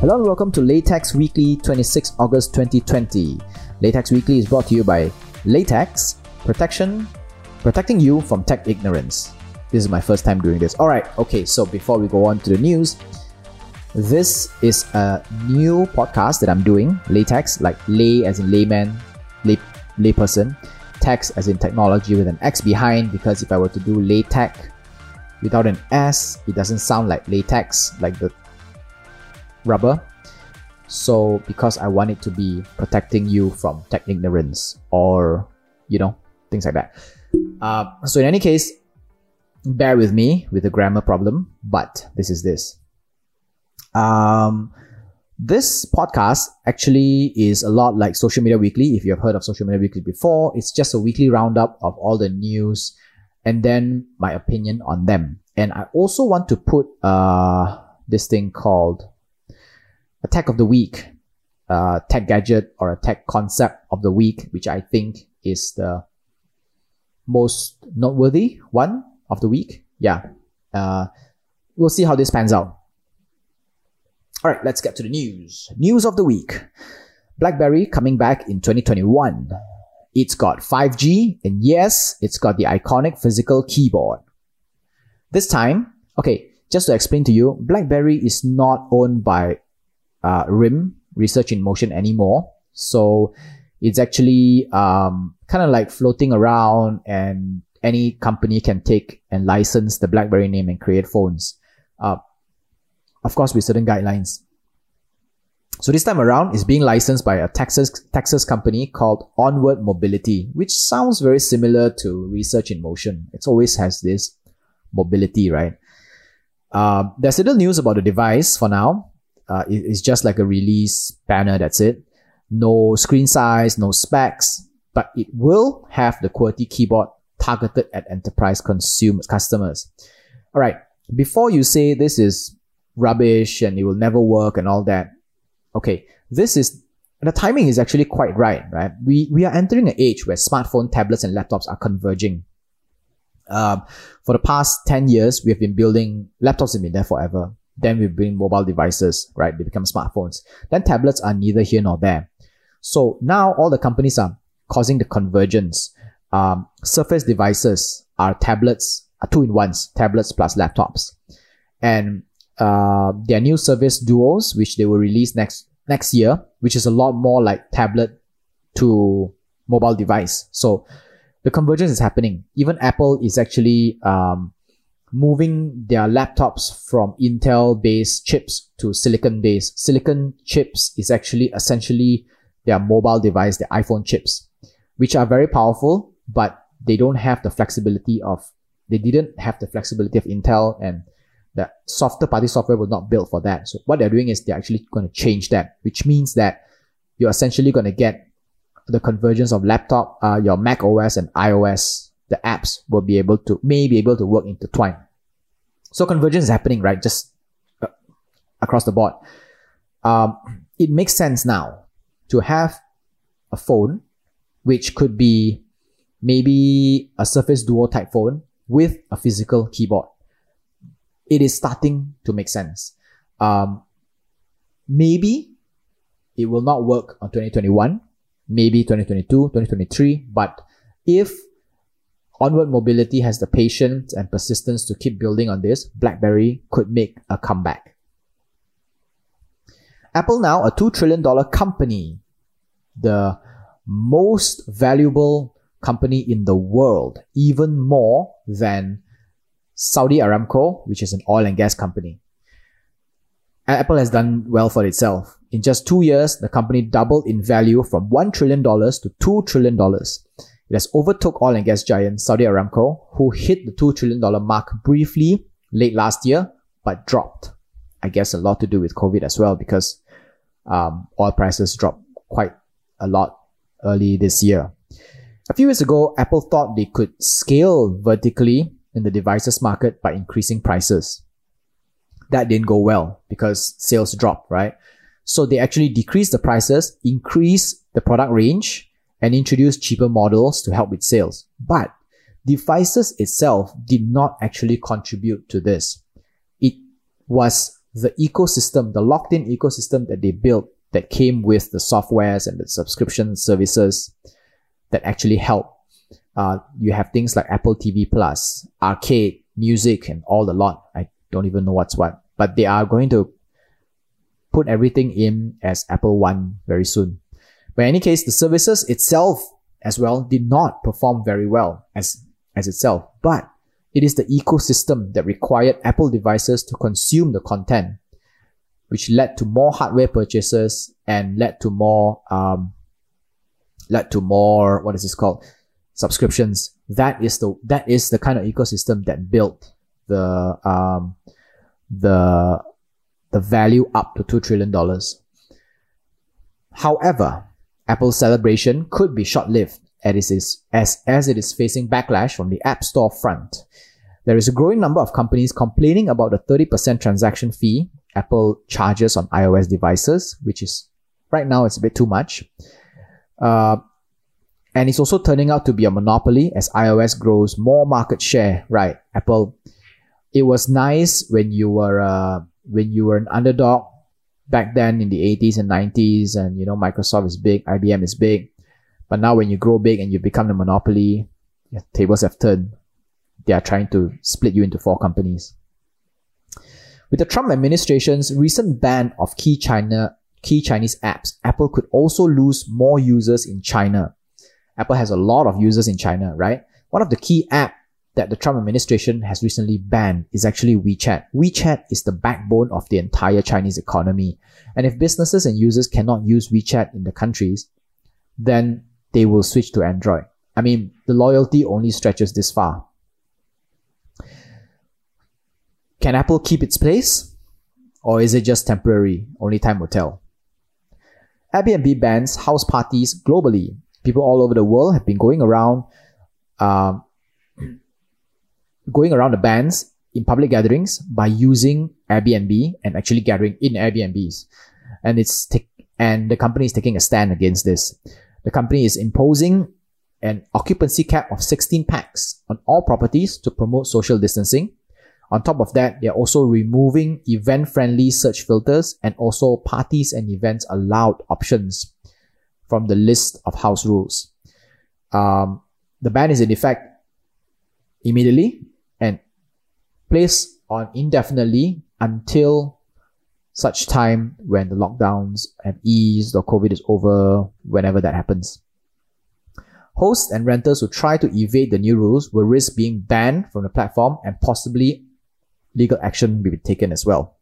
Hello and welcome to Latex Weekly 26 August 2020. Latex Weekly is brought to you by Latex Protection, protecting you from tech ignorance. This is my first time doing this. All right, okay, so before we go on to the news, this is a new podcast that I'm doing. Latex, like lay as in layman, lay layperson, text as in technology with an X behind, because if I were to do latex without an S, it doesn't sound like latex, like the rubber. So because I want it to be protecting you from tech ignorance or you know things like that. Uh, so in any case, bear with me with the grammar problem, but this is this. Um, this podcast actually is a lot like Social Media Weekly. If you have heard of Social Media Weekly before, it's just a weekly roundup of all the news and then my opinion on them. And I also want to put uh, this thing called a tech of the week, uh, tech gadget or a tech concept of the week, which I think is the most noteworthy one of the week. Yeah. Uh, we'll see how this pans out. All right, let's get to the news. News of the week. BlackBerry coming back in 2021. It's got 5G, and yes, it's got the iconic physical keyboard. This time, okay, just to explain to you, BlackBerry is not owned by uh, RIM, Research in Motion, anymore. So it's actually um, kind of like floating around, and any company can take and license the BlackBerry name and create phones. Uh, of course, with certain guidelines. So this time around, it's being licensed by a Texas Texas company called Onward Mobility, which sounds very similar to Research in Motion. It always has this mobility, right? Uh, there's little news about the device for now. Uh, it, it's just like a release banner. That's it. No screen size, no specs, but it will have the QWERTY keyboard targeted at enterprise consumers customers. All right. Before you say this is rubbish and it will never work and all that, okay, this is the timing is actually quite right, right? We we are entering an age where smartphone, tablets, and laptops are converging. Um, for the past 10 years, we have been building laptops have been there forever. Then we bring mobile devices, right? They become smartphones. Then tablets are neither here nor there. So now all the companies are causing the convergence. Um, Surface devices are tablets, are two in ones, tablets plus laptops. And uh, their new Surface Duos, which they will release next next year, which is a lot more like tablet to mobile device. So the convergence is happening. Even Apple is actually um, moving their laptops from Intel based chips to silicon based. Silicon chips is actually essentially their mobile device, their iPhone chips, which are very powerful, but they don't have the flexibility of, they didn't have the flexibility of Intel and the softer party software was not built for that. So what they're doing is they're actually going to change that, which means that you're essentially going to get the convergence of laptop, uh, your Mac OS and iOS, the apps will be able to, may be able to work intertwined. So convergence is happening, right? Just uh, across the board. Um, it makes sense now to have a phone, which could be maybe a Surface Duo type phone with a physical keyboard. It is starting to make sense. Um, maybe it will not work on 2021 maybe 2022, 2023. But if Onward Mobility has the patience and persistence to keep building on this, BlackBerry could make a comeback. Apple now a $2 trillion company, the most valuable company in the world, even more than Saudi Aramco, which is an oil and gas company. Apple has done well for itself. In just two years, the company doubled in value from $1 trillion to $2 trillion. It has overtook oil and gas giant Saudi Aramco, who hit the $2 trillion mark briefly late last year, but dropped. I guess a lot to do with COVID as well, because um, oil prices dropped quite a lot early this year. A few years ago, Apple thought they could scale vertically in the devices market by increasing prices. That didn't go well because sales dropped, right? So they actually decreased the prices, increased the product range, and introduced cheaper models to help with sales. But devices itself did not actually contribute to this. It was the ecosystem, the locked in ecosystem that they built that came with the softwares and the subscription services that actually help. Uh, you have things like Apple TV Plus, arcade, music, and all the lot. I don't even know what's what, but they are going to put everything in as Apple One very soon. But in any case, the services itself as well did not perform very well as, as itself, but it is the ecosystem that required Apple devices to consume the content, which led to more hardware purchases and led to more, um, led to more, what is this called? Subscriptions. That is the, that is the kind of ecosystem that built the, um, the, the value up to $2 trillion. However, Apple's celebration could be short-lived as, as, as it is facing backlash from the App Store front. There is a growing number of companies complaining about the 30% transaction fee Apple charges on iOS devices, which is right now it's a bit too much. Uh, and it's also turning out to be a monopoly as iOS grows more market share. Right, Apple. It was nice when you were uh, when you were an underdog back then in the 80s and 90s, and you know Microsoft is big, IBM is big. But now when you grow big and you become the monopoly, tables have turned. They are trying to split you into four companies. With the Trump administration's recent ban of key China key Chinese apps, Apple could also lose more users in China. Apple has a lot of users in China, right? One of the key app that the Trump administration has recently banned is actually WeChat. WeChat is the backbone of the entire Chinese economy. And if businesses and users cannot use WeChat in the countries, then they will switch to Android. I mean, the loyalty only stretches this far. Can Apple keep its place? Or is it just temporary? Only time will tell. Airbnb bans house parties globally. People all over the world have been going around, uh, going around the bans in public gatherings by using Airbnb and actually gathering in Airbnbs. And it's t- and the company is taking a stand against this. The company is imposing an occupancy cap of 16 pax on all properties to promote social distancing. On top of that, they're also removing event friendly search filters and also parties and events allowed options from the list of house rules. Um, the ban is in effect immediately placed on indefinitely until such time when the lockdowns have eased or COVID is over, whenever that happens. Hosts and renters who try to evade the new rules will risk being banned from the platform and possibly legal action will be taken as well.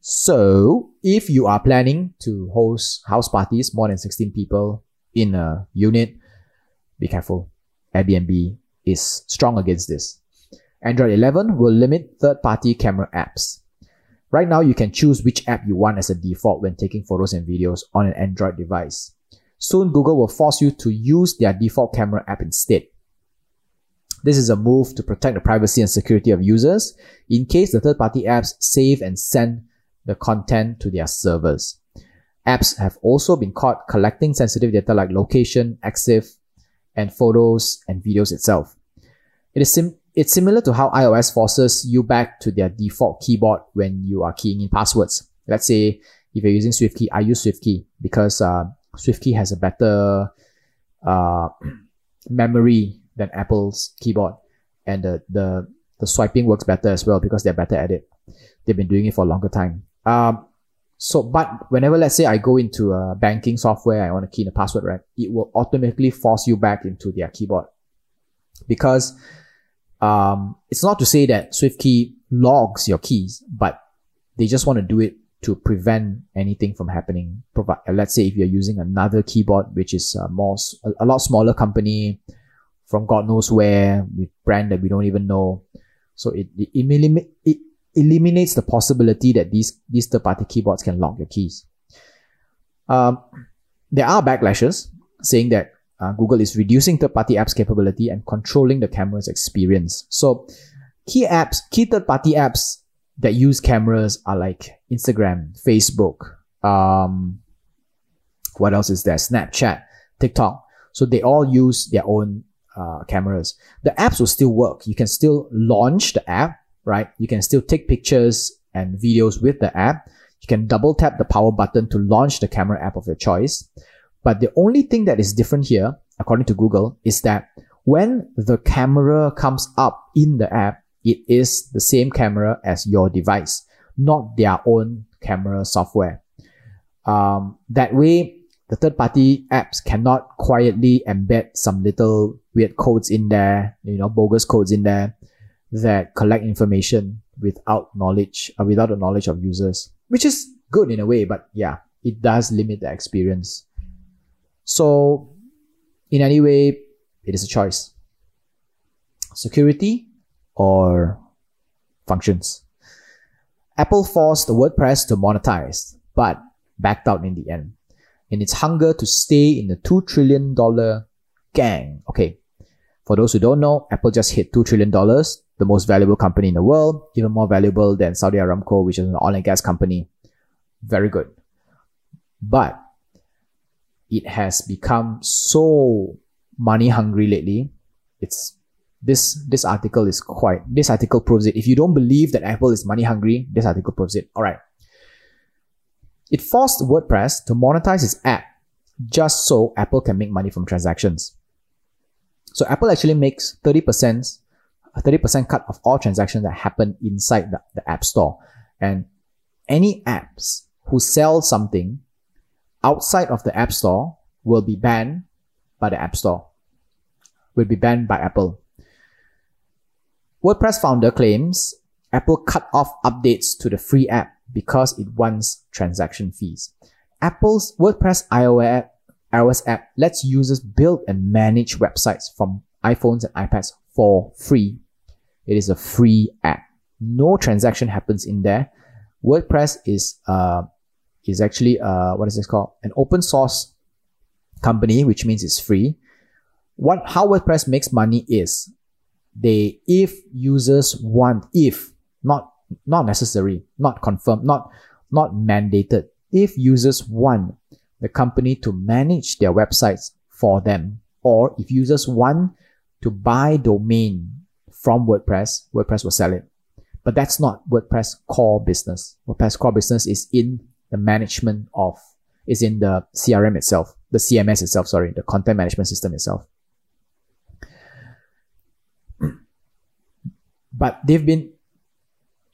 So, if you are planning to host house parties more than 16 people in a unit, be careful. Airbnb is strong against this. Android 11 will limit third party camera apps. Right now, you can choose which app you want as a default when taking photos and videos on an Android device. Soon, Google will force you to use their default camera app instead. This is a move to protect the privacy and security of users in case the third-party apps save and send the content to their servers. Apps have also been caught collecting sensitive data like location, EXIF, and photos and videos itself. It is sim- it's similar to how iOS forces you back to their default keyboard when you are keying in passwords. Let's say if you're using SwiftKey, I use SwiftKey because uh, SwiftKey has a better uh, memory than Apple's keyboard, and the, the the swiping works better as well because they're better at it. They've been doing it for a longer time. Um, so, but whenever let's say I go into a banking software, I want to key in a password, right? It will automatically force you back into their keyboard because um, it's not to say that SwiftKey logs your keys, but they just want to do it to prevent anything from happening. Uh, let's say if you're using another keyboard, which is a more, a, lot smaller company from God knows where with brand that we don't even know. So it, it, it, it eliminates the possibility that these, these third party keyboards can log your keys. Um, there are backlashes saying that uh, Google is reducing third-party apps capability and controlling the camera's experience. So key apps, key third-party apps that use cameras are like Instagram, Facebook, um, what else is there? Snapchat, TikTok. So they all use their own uh, cameras. The apps will still work. You can still launch the app, right? You can still take pictures and videos with the app. You can double tap the power button to launch the camera app of your choice. But the only thing that is different here, according to Google, is that when the camera comes up in the app, it is the same camera as your device, not their own camera software. Um, that way, the third party apps cannot quietly embed some little weird codes in there, you know, bogus codes in there that collect information without knowledge, or uh, without the knowledge of users, which is good in a way, but yeah, it does limit the experience. So, in any way, it is a choice. Security or functions. Apple forced WordPress to monetize, but backed out in the end. In its hunger to stay in the $2 trillion gang. Okay. For those who don't know, Apple just hit $2 trillion, the most valuable company in the world, even more valuable than Saudi Aramco, which is an oil and gas company. Very good. But it has become so money hungry lately. It's this this article is quite this article proves it. If you don't believe that Apple is money hungry, this article proves it. All right. It forced WordPress to monetize its app just so Apple can make money from transactions. So Apple actually makes 30%, a 30% cut of all transactions that happen inside the, the App Store. And any apps who sell something outside of the App Store will be banned by the App Store, will be banned by Apple. WordPress founder claims Apple cut off updates to the free app because it wants transaction fees. Apple's WordPress iOS, app lets users build and manage websites from iPhones and iPads for free. It is a free app. No transaction happens in there. WordPress is uh, is actually uh, what is this called? An open source company, which means it's free. What how WordPress makes money is they if users want if not not necessary not confirmed not not mandated if users want the company to manage their websites for them or if users want to buy domain from WordPress WordPress will sell it but that's not WordPress core business WordPress core business is in the management of is in the CRM itself the CMS itself sorry the content management system itself But they've been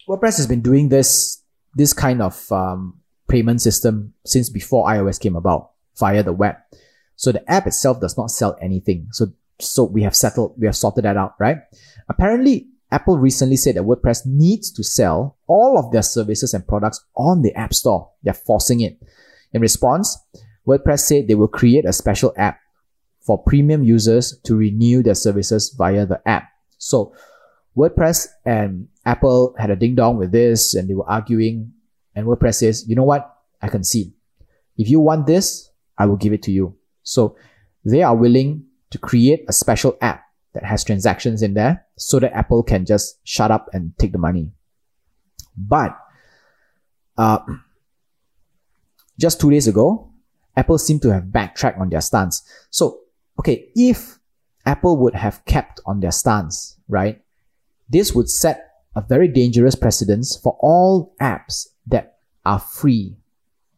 WordPress has been doing this this kind of um, payment system since before iOS came about via the web. So the app itself does not sell anything. So so we have settled we have sorted that out, right? Apparently, Apple recently said that WordPress needs to sell all of their services and products on the App Store. They're forcing it. In response, WordPress said they will create a special app for premium users to renew their services via the app. So WordPress and Apple had a ding dong with this and they were arguing. And WordPress says, you know what? I can see. If you want this, I will give it to you. So they are willing to create a special app that has transactions in there so that Apple can just shut up and take the money. But uh, just two days ago, Apple seemed to have backtracked on their stance. So, okay, if Apple would have kept on their stance, right? This would set a very dangerous precedence for all apps that are free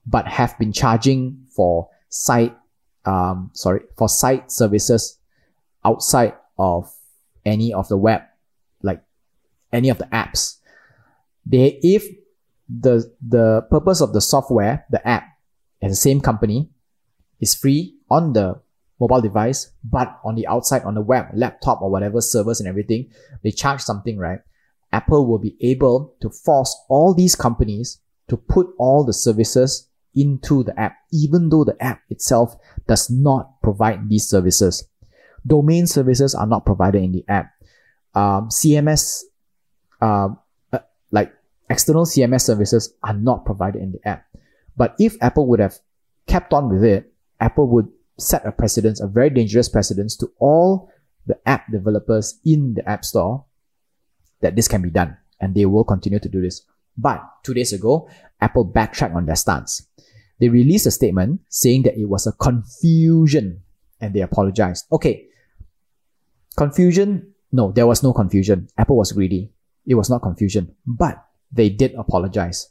but have been charging for site um, sorry for site services outside of any of the web like any of the apps they if the the purpose of the software the app as the same company is free on the mobile device, but on the outside, on the web, laptop or whatever servers and everything, they charge something, right? Apple will be able to force all these companies to put all the services into the app, even though the app itself does not provide these services. Domain services are not provided in the app. Um, CMS, um, uh, like external CMS services are not provided in the app. But if Apple would have kept on with it, Apple would set a precedence, a very dangerous precedence to all the app developers in the App Store that this can be done. And they will continue to do this. But two days ago, Apple backtracked on their stance. They released a statement saying that it was a confusion and they apologized. Okay. Confusion? No, there was no confusion. Apple was greedy. It was not confusion. But they did apologize.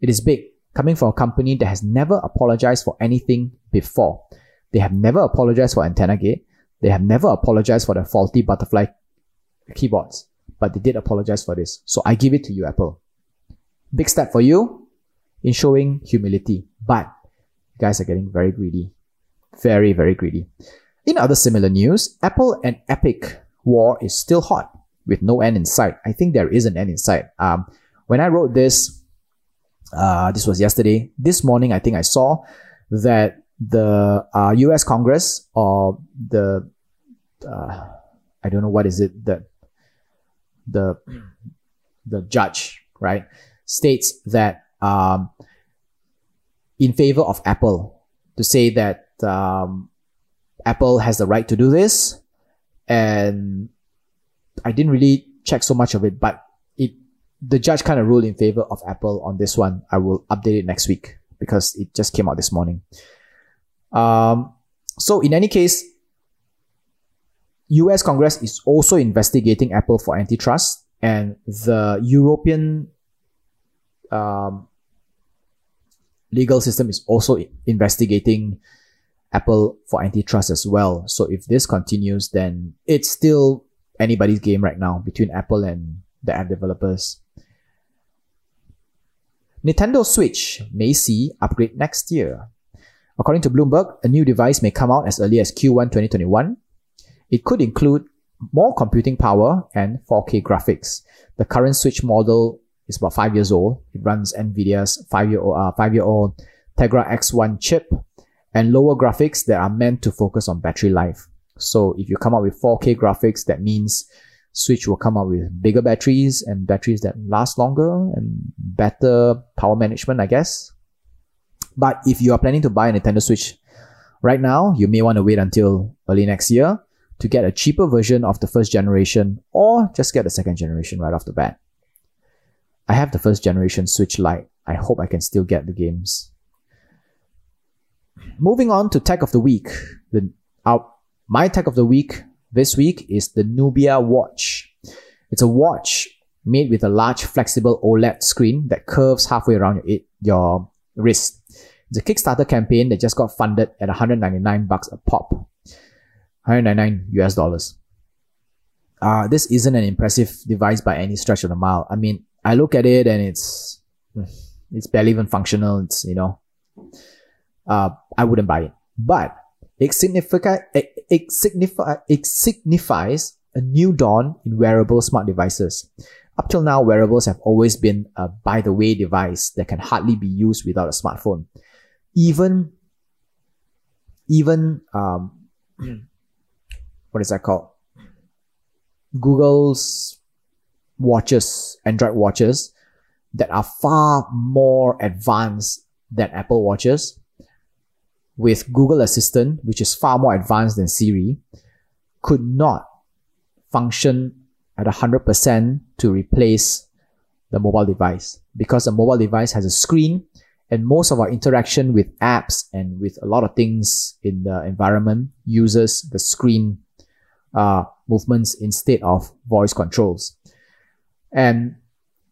It is big, coming from a company that has never apologized for anything before. They have never apologized for antenna gate. They have never apologized for the faulty butterfly keyboards, but they did apologize for this. So I give it to you, Apple. Big step for you in showing humility, but you guys are getting very greedy. Very, very greedy. In other similar news, Apple and Epic war is still hot with no end in sight. I think there is an end in sight. Um, when I wrote this, uh, this was yesterday. This morning, I think I saw that the uh, U.S. Congress or the uh, I don't know what is it the the the judge right states that um, in favor of Apple to say that um, Apple has the right to do this, and I didn't really check so much of it, but it the judge kind of ruled in favor of Apple on this one. I will update it next week because it just came out this morning. Um, so in any case, US Congress is also investigating Apple for antitrust, and the European um, legal system is also investigating Apple for antitrust as well. So if this continues, then it's still anybody's game right now between Apple and the app developers. Nintendo Switch may see upgrade next year. According to Bloomberg, a new device may come out as early as Q1 2021. It could include more computing power and 4K graphics. The current Switch model is about five years old. It runs NVIDIA's five-year-old, uh, five-year-old Tegra X1 chip and lower graphics that are meant to focus on battery life. So if you come up with 4K graphics, that means Switch will come up with bigger batteries and batteries that last longer and better power management, I guess. But if you are planning to buy a Nintendo Switch right now, you may want to wait until early next year to get a cheaper version of the first generation or just get the second generation right off the bat. I have the first generation Switch Lite. I hope I can still get the games. Moving on to tech of the week. The, my tech of the week this week is the Nubia watch. It's a watch made with a large flexible OLED screen that curves halfway around your, your wrist. It's a Kickstarter campaign that just got funded at 199 bucks a pop. 199 US dollars. Uh, this isn't an impressive device by any stretch of the mile. I mean, I look at it and it's, it's barely even functional. It's, you know, uh, I wouldn't buy it. But it, significa- it, it, signify- it signifies a new dawn in wearable smart devices. Up till now, wearables have always been a by the way device that can hardly be used without a smartphone. Even, even, um, what is that called? Google's watches, Android watches that are far more advanced than Apple watches with Google Assistant, which is far more advanced than Siri, could not function at 100% to replace the mobile device because a mobile device has a screen and most of our interaction with apps and with a lot of things in the environment uses the screen uh, movements instead of voice controls. And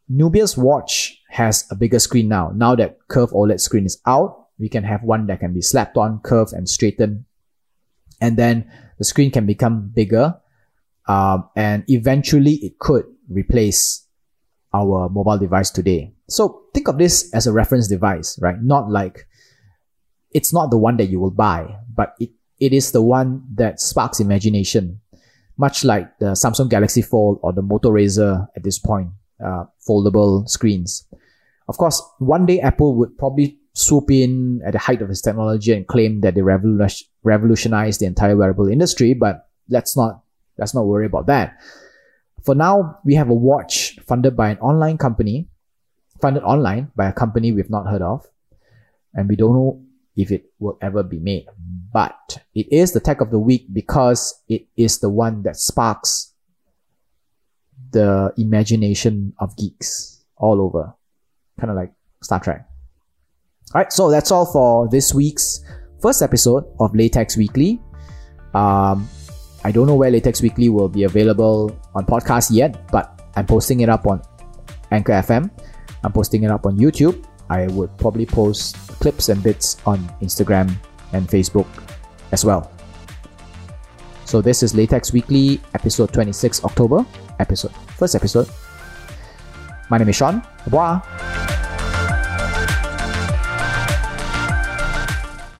Nubia's watch has a bigger screen now. Now that curved OLED screen is out, we can have one that can be slapped on, curved, and straightened. And then the screen can become bigger. Um, and eventually it could replace our mobile device today. So think of this as a reference device, right? Not like it's not the one that you will buy, but it, it is the one that sparks imagination, much like the Samsung Galaxy Fold or the Moto Razr at this point, uh, foldable screens. Of course, one day Apple would probably swoop in at the height of its technology and claim that they revolutionized the entire wearable industry, but let's not let's not worry about that. For now, we have a watch funded by an online company, funded online by a company we've not heard of, and we don't know if it will ever be made. But it is the tech of the week because it is the one that sparks the imagination of geeks all over. Kind of like Star Trek. Alright, so that's all for this week's first episode of Latex Weekly. Um, I don't know where Latex Weekly will be available on podcast yet, but I'm posting it up on Anchor FM. I'm posting it up on YouTube. I would probably post clips and bits on Instagram and Facebook as well. So this is Latex Weekly, episode 26 October, episode first episode. My name is Sean. Revoir.